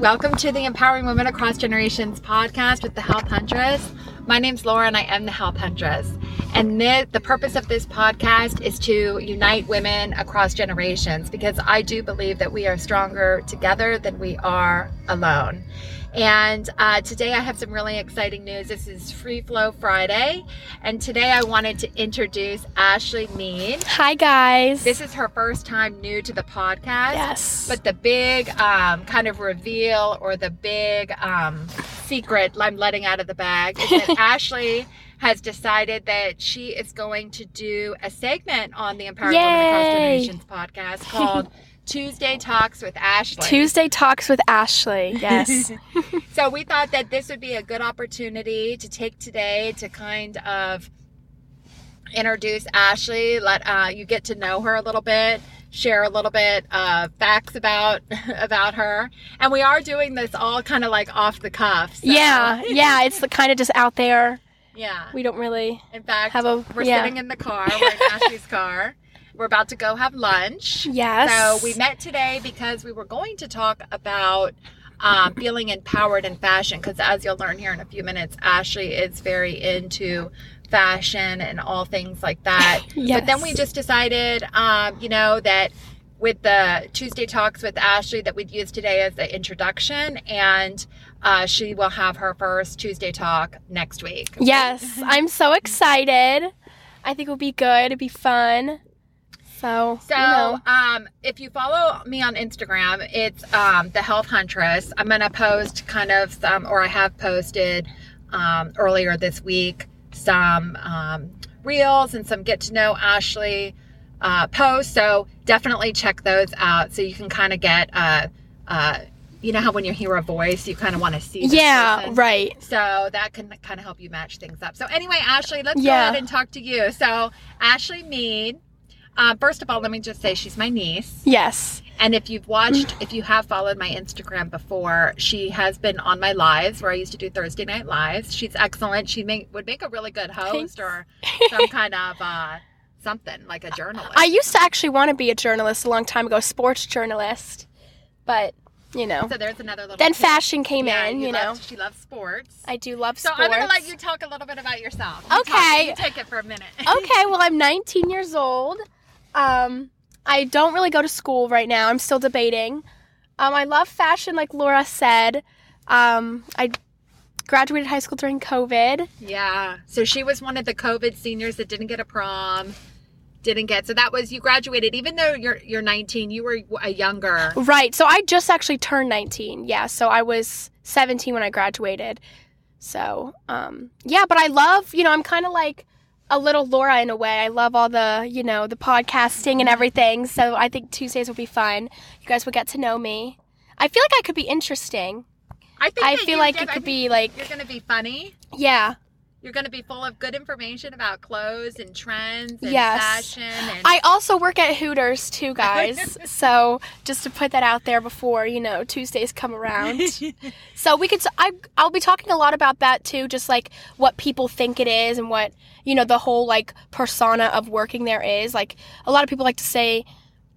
Welcome to the Empowering Women Across Generations podcast with the Health Huntress. My name's Laura and I am the Health Huntress. And the, the purpose of this podcast is to unite women across generations because I do believe that we are stronger together than we are alone. And uh, today I have some really exciting news. This is Free Flow Friday. And today I wanted to introduce Ashley Mead. Hi, guys. This is her first time new to the podcast. Yes. But the big um, kind of reveal or the big um, secret I'm letting out of the bag is that Ashley has decided that she is going to do a segment on the Empowering Women Across. Generations podcast called Tuesday Talks with Ashley. Tuesday talks with Ashley. Yes. So we thought that this would be a good opportunity to take today to kind of introduce Ashley, let uh, you get to know her a little bit, share a little bit of facts about about her, and we are doing this all kind of like off the cuff. so- yeah. Yeah. It's kind of just out there. Yeah. We don't really. In fact, Have a- we're yeah. sitting in the car. We're in Ashley's car. We're about to go have lunch. Yes. So we met today because we were going to talk about um, feeling empowered in fashion. Because as you'll learn here in a few minutes, Ashley is very into fashion and all things like that. But then we just decided, um, you know, that with the Tuesday talks with Ashley that we'd use today as the introduction, and uh, she will have her first Tuesday talk next week. Yes. I'm so excited. I think it'll be good. It'll be fun. So. So, you know. um, if you follow me on Instagram, it's um, the Health Huntress. I'm gonna post kind of some, or I have posted um, earlier this week some um, reels and some get to know Ashley uh, posts. So definitely check those out, so you can kind of get uh, uh, you know how when you hear a voice, you kind of want to see. Yeah. person? Right. So that can kind of help you match things up. So anyway, Ashley, let's go ahead and talk to you. So Ashley Mead. Uh, first of all, let me just say she's my niece, Yes. and if you've watched, if you have followed my Instagram before, she has been on my lives where I used to do Thursday night lives. She's excellent. She make, would make a really good host Thanks. or some kind of uh, something like a journalist. I used to actually want to be a journalist a long time ago, sports journalist, but you know. so there's another little. Then fashion came Yeah, in. You know. love- she loves sports. I do love sports. so. I'm gonna let you talk a little bit about yourself. You talk- Okay. you take it for a minute. okay, well, I'm 19 years old. Um, I don't really go to school right now. I'm still debating. Um, I love fashion, like Laura said. Um, I graduated high school during COVID. Yeah. So she was one of the COVID seniors that didn't get a prom, didn't get. So that was you graduated. Even though you're you're 19, you were a younger. Right. So I just actually turned 19. Yeah. So I was 17 when I graduated. So, um, yeah, but I love, you know, I'm kind of like a little Laura in a way. I love all the, you know, the podcasting and everything. So I think Tuesdays will be fun. You guys will get to know me. I feel like I could be interesting. I think I feel like did- it could be like, You're gonna be funny. yeah. You're gonna be full of good information about clothes and trends and Yes. fashion. And I also work at Hooters too, guys. so just to put that out there before you know Tuesdays come around. so we could. I I'll be talking a lot about that too, just like what people think it is and what you know the whole like persona of working there is. Like a lot of people like to say,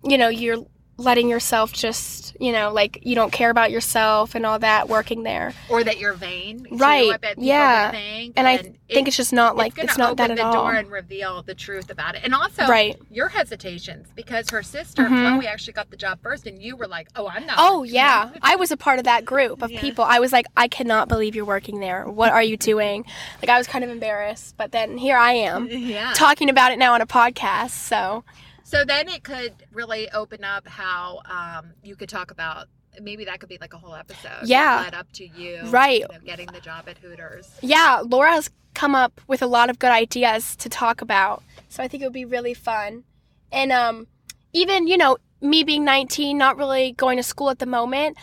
you know, you're letting yourself just you know like you don't care about yourself and all that working there. or that you're vain. Right, bet people yeah. Think, And I it- think it's just not like gonna it's, not that at the all. door and reveal the truth about it. And also, Right. your hesitations because her sister Mhm. Chloe actually got the job first, and you were like, "Oh, I'm not." Oh yeah. I was a part of that group of Yeah. people. I was like, I cannot believe you're working there. What are you doing? Like I was kind of embarrassed, but then here I am yeah. talking about it now on a podcast. So So then it could really open up how um, you could talk about. Maybe that could be like a whole episode. Yeah. Led up to you, Right. you know, getting the job at Hooters. yeah, Laura has come up with a lot of good ideas to talk about. So I think it would be really fun. And um, even you know me being 19, not really going to school at the moment.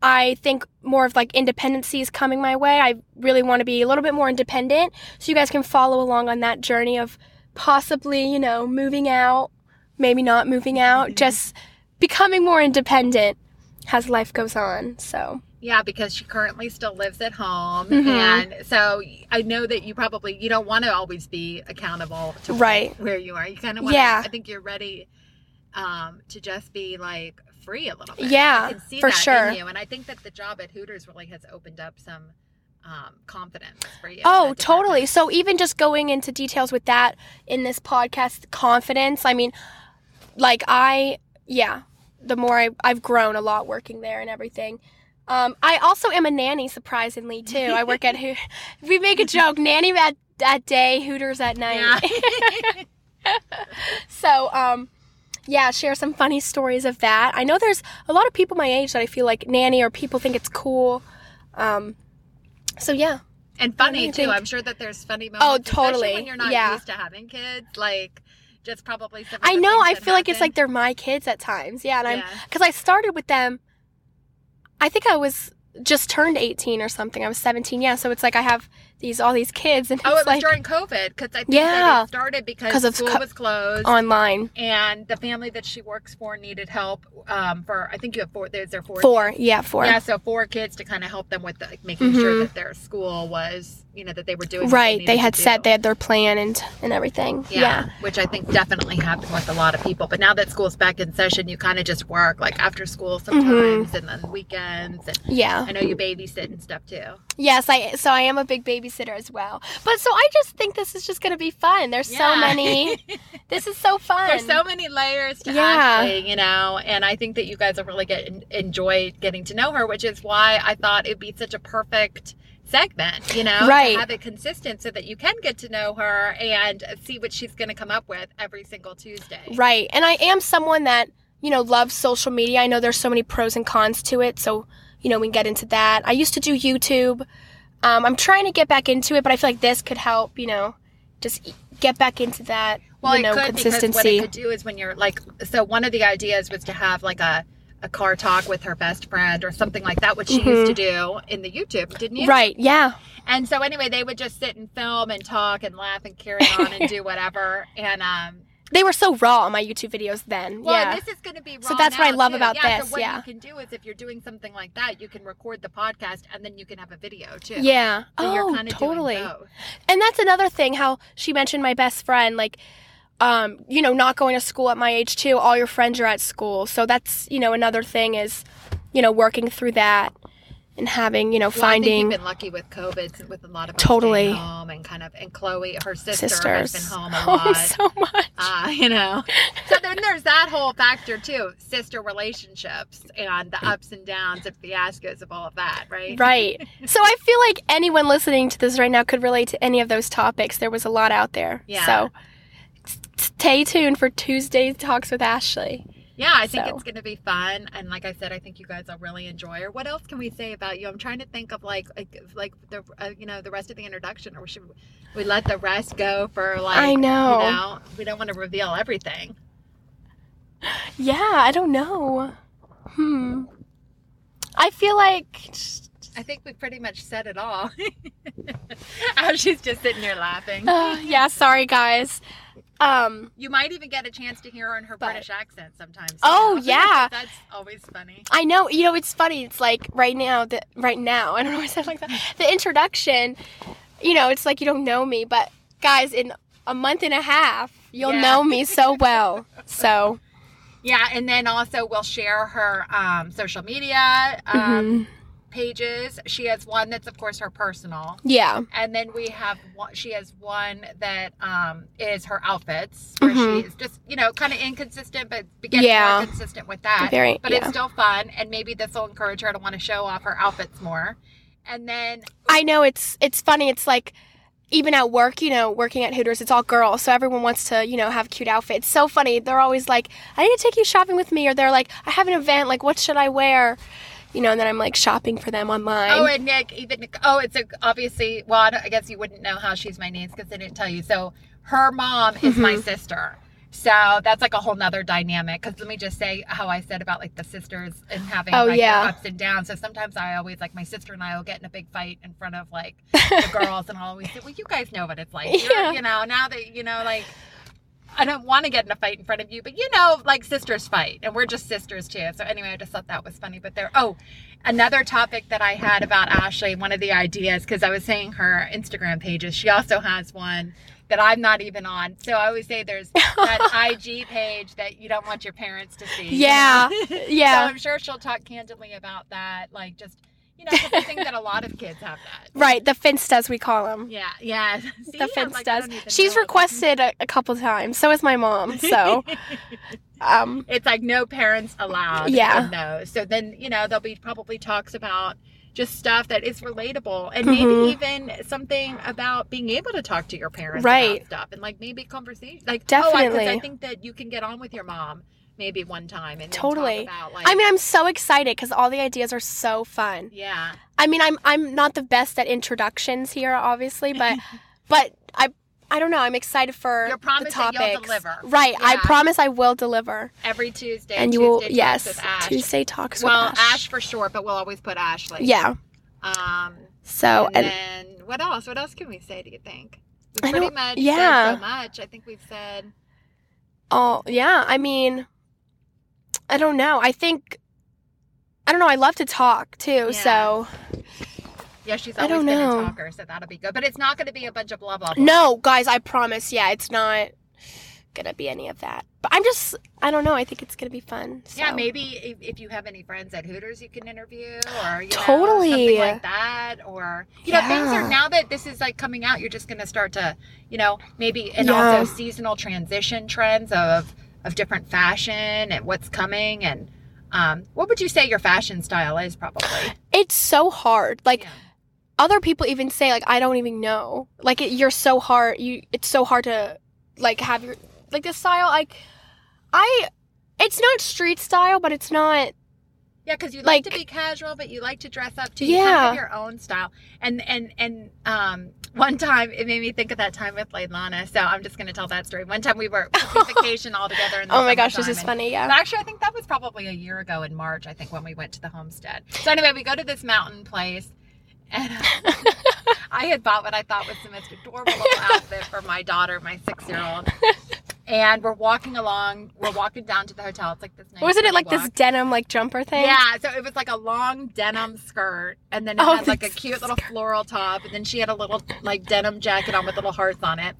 I think more of like independency is coming my way. I really want to be a little bit more independent. So you guys can follow along on that journey of possibly, you know, moving out, maybe not moving out, just becoming more independent as life goes on. So, Yeah, because she currently still lives at home, Mhm. and so I know that you probably you don't want to always be accountable to Right. where you are. You kind of want. Yeah. I think you're ready um, to just be like free a little bit. Yeah, I can see for that sure. in you, and I think that the job at Hooters really has opened up some um, confidence for you. Oh, totally. So even just going into details with that in this podcast, confidence. I mean, like I, yeah, the more I, I've grown a lot working there and everything. Um, I also am a nanny, surprisingly too. I work at Ho- we make a joke, nanny at at day, Hooters at night. Yeah. so, um, yeah, share some funny stories of that. I know there's a lot of people my age that I feel like nanny or people think it's cool. Um, so yeah, and funny too. think? I'm sure that there's funny moments. Oh, totally. When you're not Yeah. used to having kids, like just probably some. I know. I feel like it's like they're my kids at times. Yeah, and I'm Yeah. because I started with them. I think I was just turned 18 or something. I was 17. Yeah, so it's like I have these all these kids, and Oh, it was like during COVID because I think Yeah. it started because 'Cause of school co- was closed online. and the family that she works for needed help um, for. I think you have four. There's there four. Four, yeah, four. Yeah, so four kids to kind of help them with the, like, making sure Mhm. that their school was, you know, that they were doing. right. They to had said they had their plan and and everything. Yeah, Yeah. which I think definitely happened with a lot of people. But now that school's back in session, you kind of just work like after school sometimes, Mm-hmm. and then weekends. And Yeah. I know you babysit and stuff too. Yes, I so I am a big babysitter as well. But so I just think this is just going to be fun. There's so many. This is so fun. There's so many layers to Yeah. Ashley, you know, and I think that you guys will really get enjoy getting to know her, which is why I thought it'd be such a perfect segment, you know, Right. to have it consistent so that you can get to know her and see what she's going to come up with every single Tuesday. Right. And I am someone that, you know, loves social media. I know there's so many pros and cons to it. So, you know, we can get into that. I used to do YouTube. Um, I'm trying to get back into it, but I feel like this could help, you know, just get back into that, Well, you know, it could because what consistency. it could do is when you're like, so one of the ideas was to have like a, a car talk with her best friend or something like that, which she used to do in the YouTube, didn't you? Mm-hmm. Right. Yeah. And so anyway, they would just sit and film and talk and laugh and carry on and do whatever. And um, They were so raw on my YouTube videos then. well, yeah. this is going to be So that's what I love too. about yeah, this, So what yeah. you can do is if you're doing something like that, you can record the podcast and then you can have a video too. yeah. So oh, you're kind of totally. and that's another thing how she mentioned my best friend like um you know not going to school at my age too all your friends are at school so that's you know another thing is you know working through that and having you know Well, I think finding you've been lucky with COVID, with a lot of Totally. home and kind of, and Chloe, her sister, sisters has been home a home lot. so much uh, you know, so then there's that whole factor too, sister relationships and the ups and downs and fiascos of all of that, right? right so i feel like anyone listening to this right now could relate to any of those topics there was a lot out there Yeah. so stay tuned for tuesday's talks with ashley Yeah, I think So. it's going to be fun, and like I said, I think you guys will really enjoy her. What else can we say about you? I'm trying to think of like like, like the uh, you know the rest of the introduction, or should we let the rest go for like I know. you know we don't want to reveal everything. yeah i don't know hmm i feel like I think we pretty much said it all. oh, she's just sitting here laughing. uh, yeah sorry guys um You might even get a chance to hear her in her But- British accent sometimes. Oh, too. yeah. that's always funny. I know, you know, it's funny. It's like right now, that right now, I don't know why I said like that. The introduction, you know, it's like you don't know me, but guys, in a month and a half, you'll Yeah. know me so well. So, Yeah, and then also we'll share her um, social media um, mhm. Pages. She has one that's of course her personal, yeah, and then we have one, she has one that um, is her outfits, where Mhm. she's just you know kind of inconsistent, but getting Yeah. more consistent with that. very, but yeah. it's still fun, and maybe this will encourage her to want to show off her outfits more. And then I know it's it's funny. It's like even at work, you know, working at Hooters, it's all girls, so everyone wants to, you know, have cute outfits. So funny. They're always like, "I need to take you shopping with me," or they're like, "I have an event. Like, what should I wear?" You know, and then I'm like shopping for them online. Oh, and Nick, even oh, it's a, obviously. Well, I, don't- I guess you wouldn't know how she's my niece because they didn't tell you. So her mom is my Mhm. sister. So that's like a whole nother dynamic. Because let me just say how I said about like the sisters and having Oh, like yeah. ups and downs. So sometimes I always like my sister and I will get in a big fight in front of like the girls, and I'll always say, "Well, you guys know what it's like. Yeah. You know, now that you know, like." I don't want to get in a fight in front of you, but you know, like sisters fight, and we're just sisters too. So anyway, I just thought that was funny. But there, oh, another topic that I had about Ashley, one of the ideas, because I was saying her Instagram pages, she also has one that I'm not even on. So I always say there's that IG page that you don't want your parents to see. you Yeah. so Yeah. I'm sure she'll talk candidly about that. Like just you know, I think that a lot of kids have that. Right. The Finstas, we call them. Yeah, yeah. See, The I'm like, I don't Finstas. even She's know. requested a, a couple times. So is my mom. So, um, it's like no parents allowed Yeah. those. So then, you know, there'll be probably talks about just stuff that is relatable and maybe even something about being able to talk to your parents Right. about stuff and like maybe conversation like Definitely. Oh, I, I think that you can get on with your mom maybe one time and Totally. about like I mean, I'm so excited because all the ideas are so fun. yeah I mean, I'm I'm not the best at introductions here, obviously, but but I I don't know. I'm excited for Your promise the that you'll deliver. Right. I promise I will deliver, every Tuesday and you will. Yes. Tuesday talks well with Ash. Well, Ash for short but we'll always put Ashley Yeah. um So and, and then what else what else can we say do you think we pretty much yeah. said so much I think we've said oh yeah. I mean, I don't know. I think I don't know. I love to talk too. Yeah. So Yeah, she's I always don't been know. a talker, so that'll be good. But it's not going to be a bunch of blah blah. blah. no, guys. I promise. Yeah, it's not gonna be any of that. But I'm just. I don't know. I think it's gonna be fun. So. Yeah, maybe if, if you have any friends at Hooters, you can interview, or you know, Totally. something like that, or you know, things are now that this is like coming out, you're just going to start to, you know, maybe and Yeah. also seasonal transition trends of of different fashion and what's coming, and um, what would you say your fashion style is? Probably, It's so hard. Like Yeah. other people even say like I don't even know. Like it, you're so hard. You it's so hard to like have your like the style. Like I, it's not street style, but it's not. Yeah, because you like, Like- to be casual, but you like to dress up too. You Yeah. have your own style. And and and um, one time it made me think of that time with Leilana. So I'm just going to tell that story. One time we were on vacation all together. In the Oh my gosh, this is funny. Yeah. Actually, I think that was probably a year ago in March. I think when we went to the homestead. So anyway, we go to this mountain place, and uh, I had bought what I thought was the most adorable little outfit for my daughter, my six-year-old. And we're walking along. We're walking down to the hotel. It's like this nice. Wasn't it like this denim like jumper thing? Yeah, so it was like a long denim skirt, and then it Oh, had like a cute little floral top, and then she had a little like denim jacket on with little hearts on it.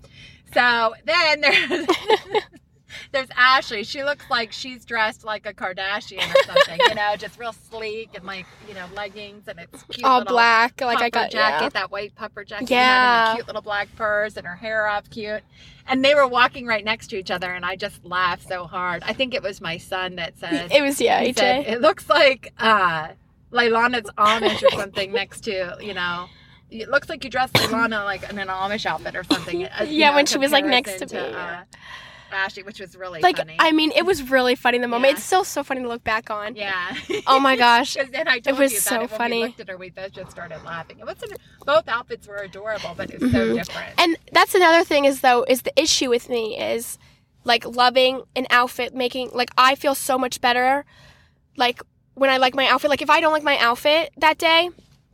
So then there's there's Ashley. She looks like she's dressed like a Kardashian or something, you know, just real sleek and like you know leggings, and it's cute All black. Like I got jacket, yeah. that white puffer jacket, had, and Yeah. a cute little black purse, and her hair up cute. And they were walking right next to each other, and I just laughed so hard. I think it was my son that said, It was yeah, AJ. said, it looks like uh Leilana's Amish or something next to, you know. It looks like you dressed Leilana like in an Amish outfit or something. uh, you Yeah, know, when she was, like, next to me, yeah. uh, Ashley, which was really like funny. I mean, it was really funny in the moment. Yeah. It's still so funny to look back on. yeah. Oh my gosh. Because then I told was you that so funny. we looked at her, we both just started laughing. It wasn't both outfits were adorable, but it was so mm-hmm. different. And that's another thing is though is the issue with me is like loving an outfit making like I feel so much better like when I like my outfit like if I don't like my outfit that day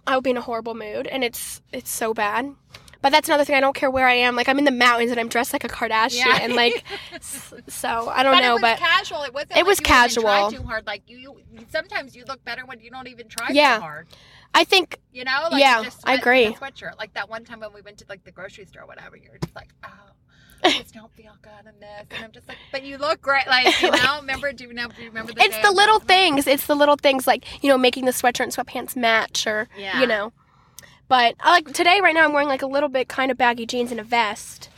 I will be in a horrible mood and it's it's so bad. But that's another thing I don't care where I am like I'm in the mountains and I'm dressed like a Kardashian Yeah. and like so I don't but know it was but casual. It wasn't. It like was casual. tried too hard. Like you, you, sometimes you look better when you don't even try Yeah. so hard. I think You know, like Yeah, just I agree. Sweatshirt, like that one time when we went to like the grocery store, or whatever. You're just like, oh, I just don't feel good in this, and I'm just like, but you look great. Like you know, remember? Do you know? Do you remember the? it's the little things. It's the little things like, you know, making the sweatshirt and sweatpants match or Yeah. you know. But I like today right now I'm wearing like a little bit kind of baggy jeans and a vest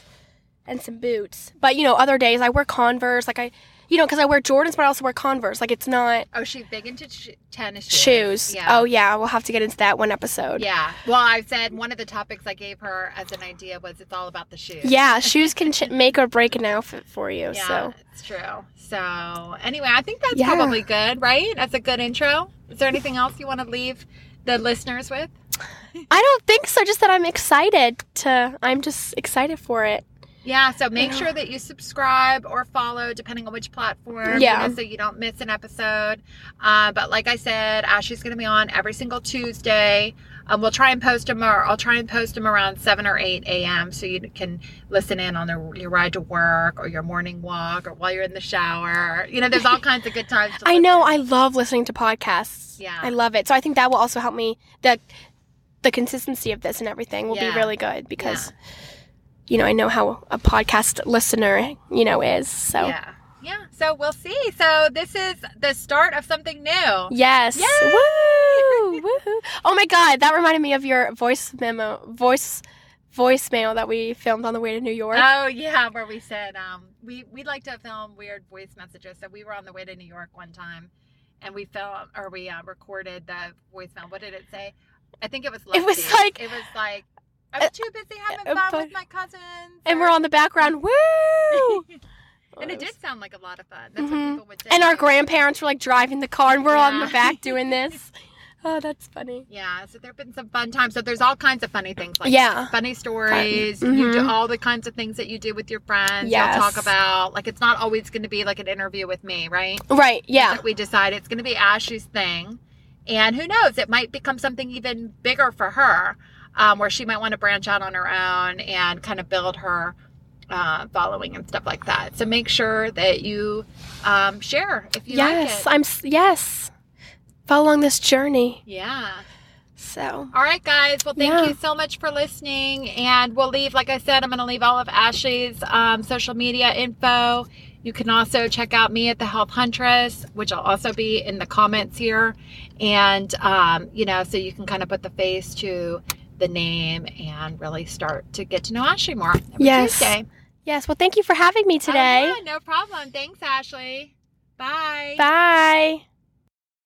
and some boots. But you know, other days I wear Converse like I you know, cuz I wear Jordans but I also wear Converse. Like it's not Oh, she's big into sh- tennis shoes. shoes. Yeah. Oh yeah, we'll have to get into that one episode. Yeah. Well, I said one of the topics I gave her as an idea was it's all about the shoes. Yeah, shoes can ch- make or break an outfit for you. Yeah, So it's true. So anyway, I think that's Yeah. probably good, right? That's a good intro. Is there anything else you want to leave the listeners with? I don't think so. Just that I'm excited to. I'm just excited for it. Yeah, so make sure that you subscribe or follow, depending on which platform. Yeah. you know, so you don't miss an episode. Uh, but like I said, Ashley's going to be on every single Tuesday. Um, we'll try and post them, or I'll try and post them around 7 or 8 a.m. so you can listen in on the, your ride to work or your morning walk or while you're in the shower. You know, there's all kinds of good times to I know. I love listening to podcasts. Yeah. I love it. So I think that will also help me. The the consistency of this and everything will Yeah. be really good because, you know, I know how a podcast listener, you know, is. So Yeah. Yeah. So we'll see. So this is the start of something new. yes, Yay! woo, woohoo! Oh my God, that reminded me of your voice memo, voice voicemail that we filmed on the way to New York. Oh yeah, where we said um we we like to film weird voice messages. So we were on the way to New York one time, and we filmed or we uh, recorded the voicemail. What did it say? I think it was. It was like- it was like I'm Uh, too busy having uh, fun but- with my cousins. and or- we're on the background, woo! and it did sound like a lot of fun. That's Mhm. what people would. And our grandparents were like driving the car, and we're on the back doing this. Oh, that's funny. Yeah, so there've been some fun times. So there's all kinds of funny things like Yeah. funny stories. You do Mhm. all the kinds of things that you do with your friends. You'll talk about like it's not always going to be like an interview with me, right? Right? Yeah. That we decide it's going to be Ashley's thing, and who knows, it might become something even bigger for her, um, where she might want to branch out on her own and kind of build her uh, following and stuff like that. So make sure that you um, share if you yes, like it. I'm. Yes, follow along this journey. Yeah. So All right, guys. Well, thank Yeah. you so much for listening. And we'll leave, like I said, I'm going to leave all of Ashley's um, social media info. You can also check out me at the Health Huntress, which will also be in the comments here. And, um, you know, so you can kind of put the face to the name and really start to get to know Ashley more every Yes. Tuesday. yes. Well, thank you for having me today. Oh, yeah, no problem. Thanks, Ashley. Bye. Bye.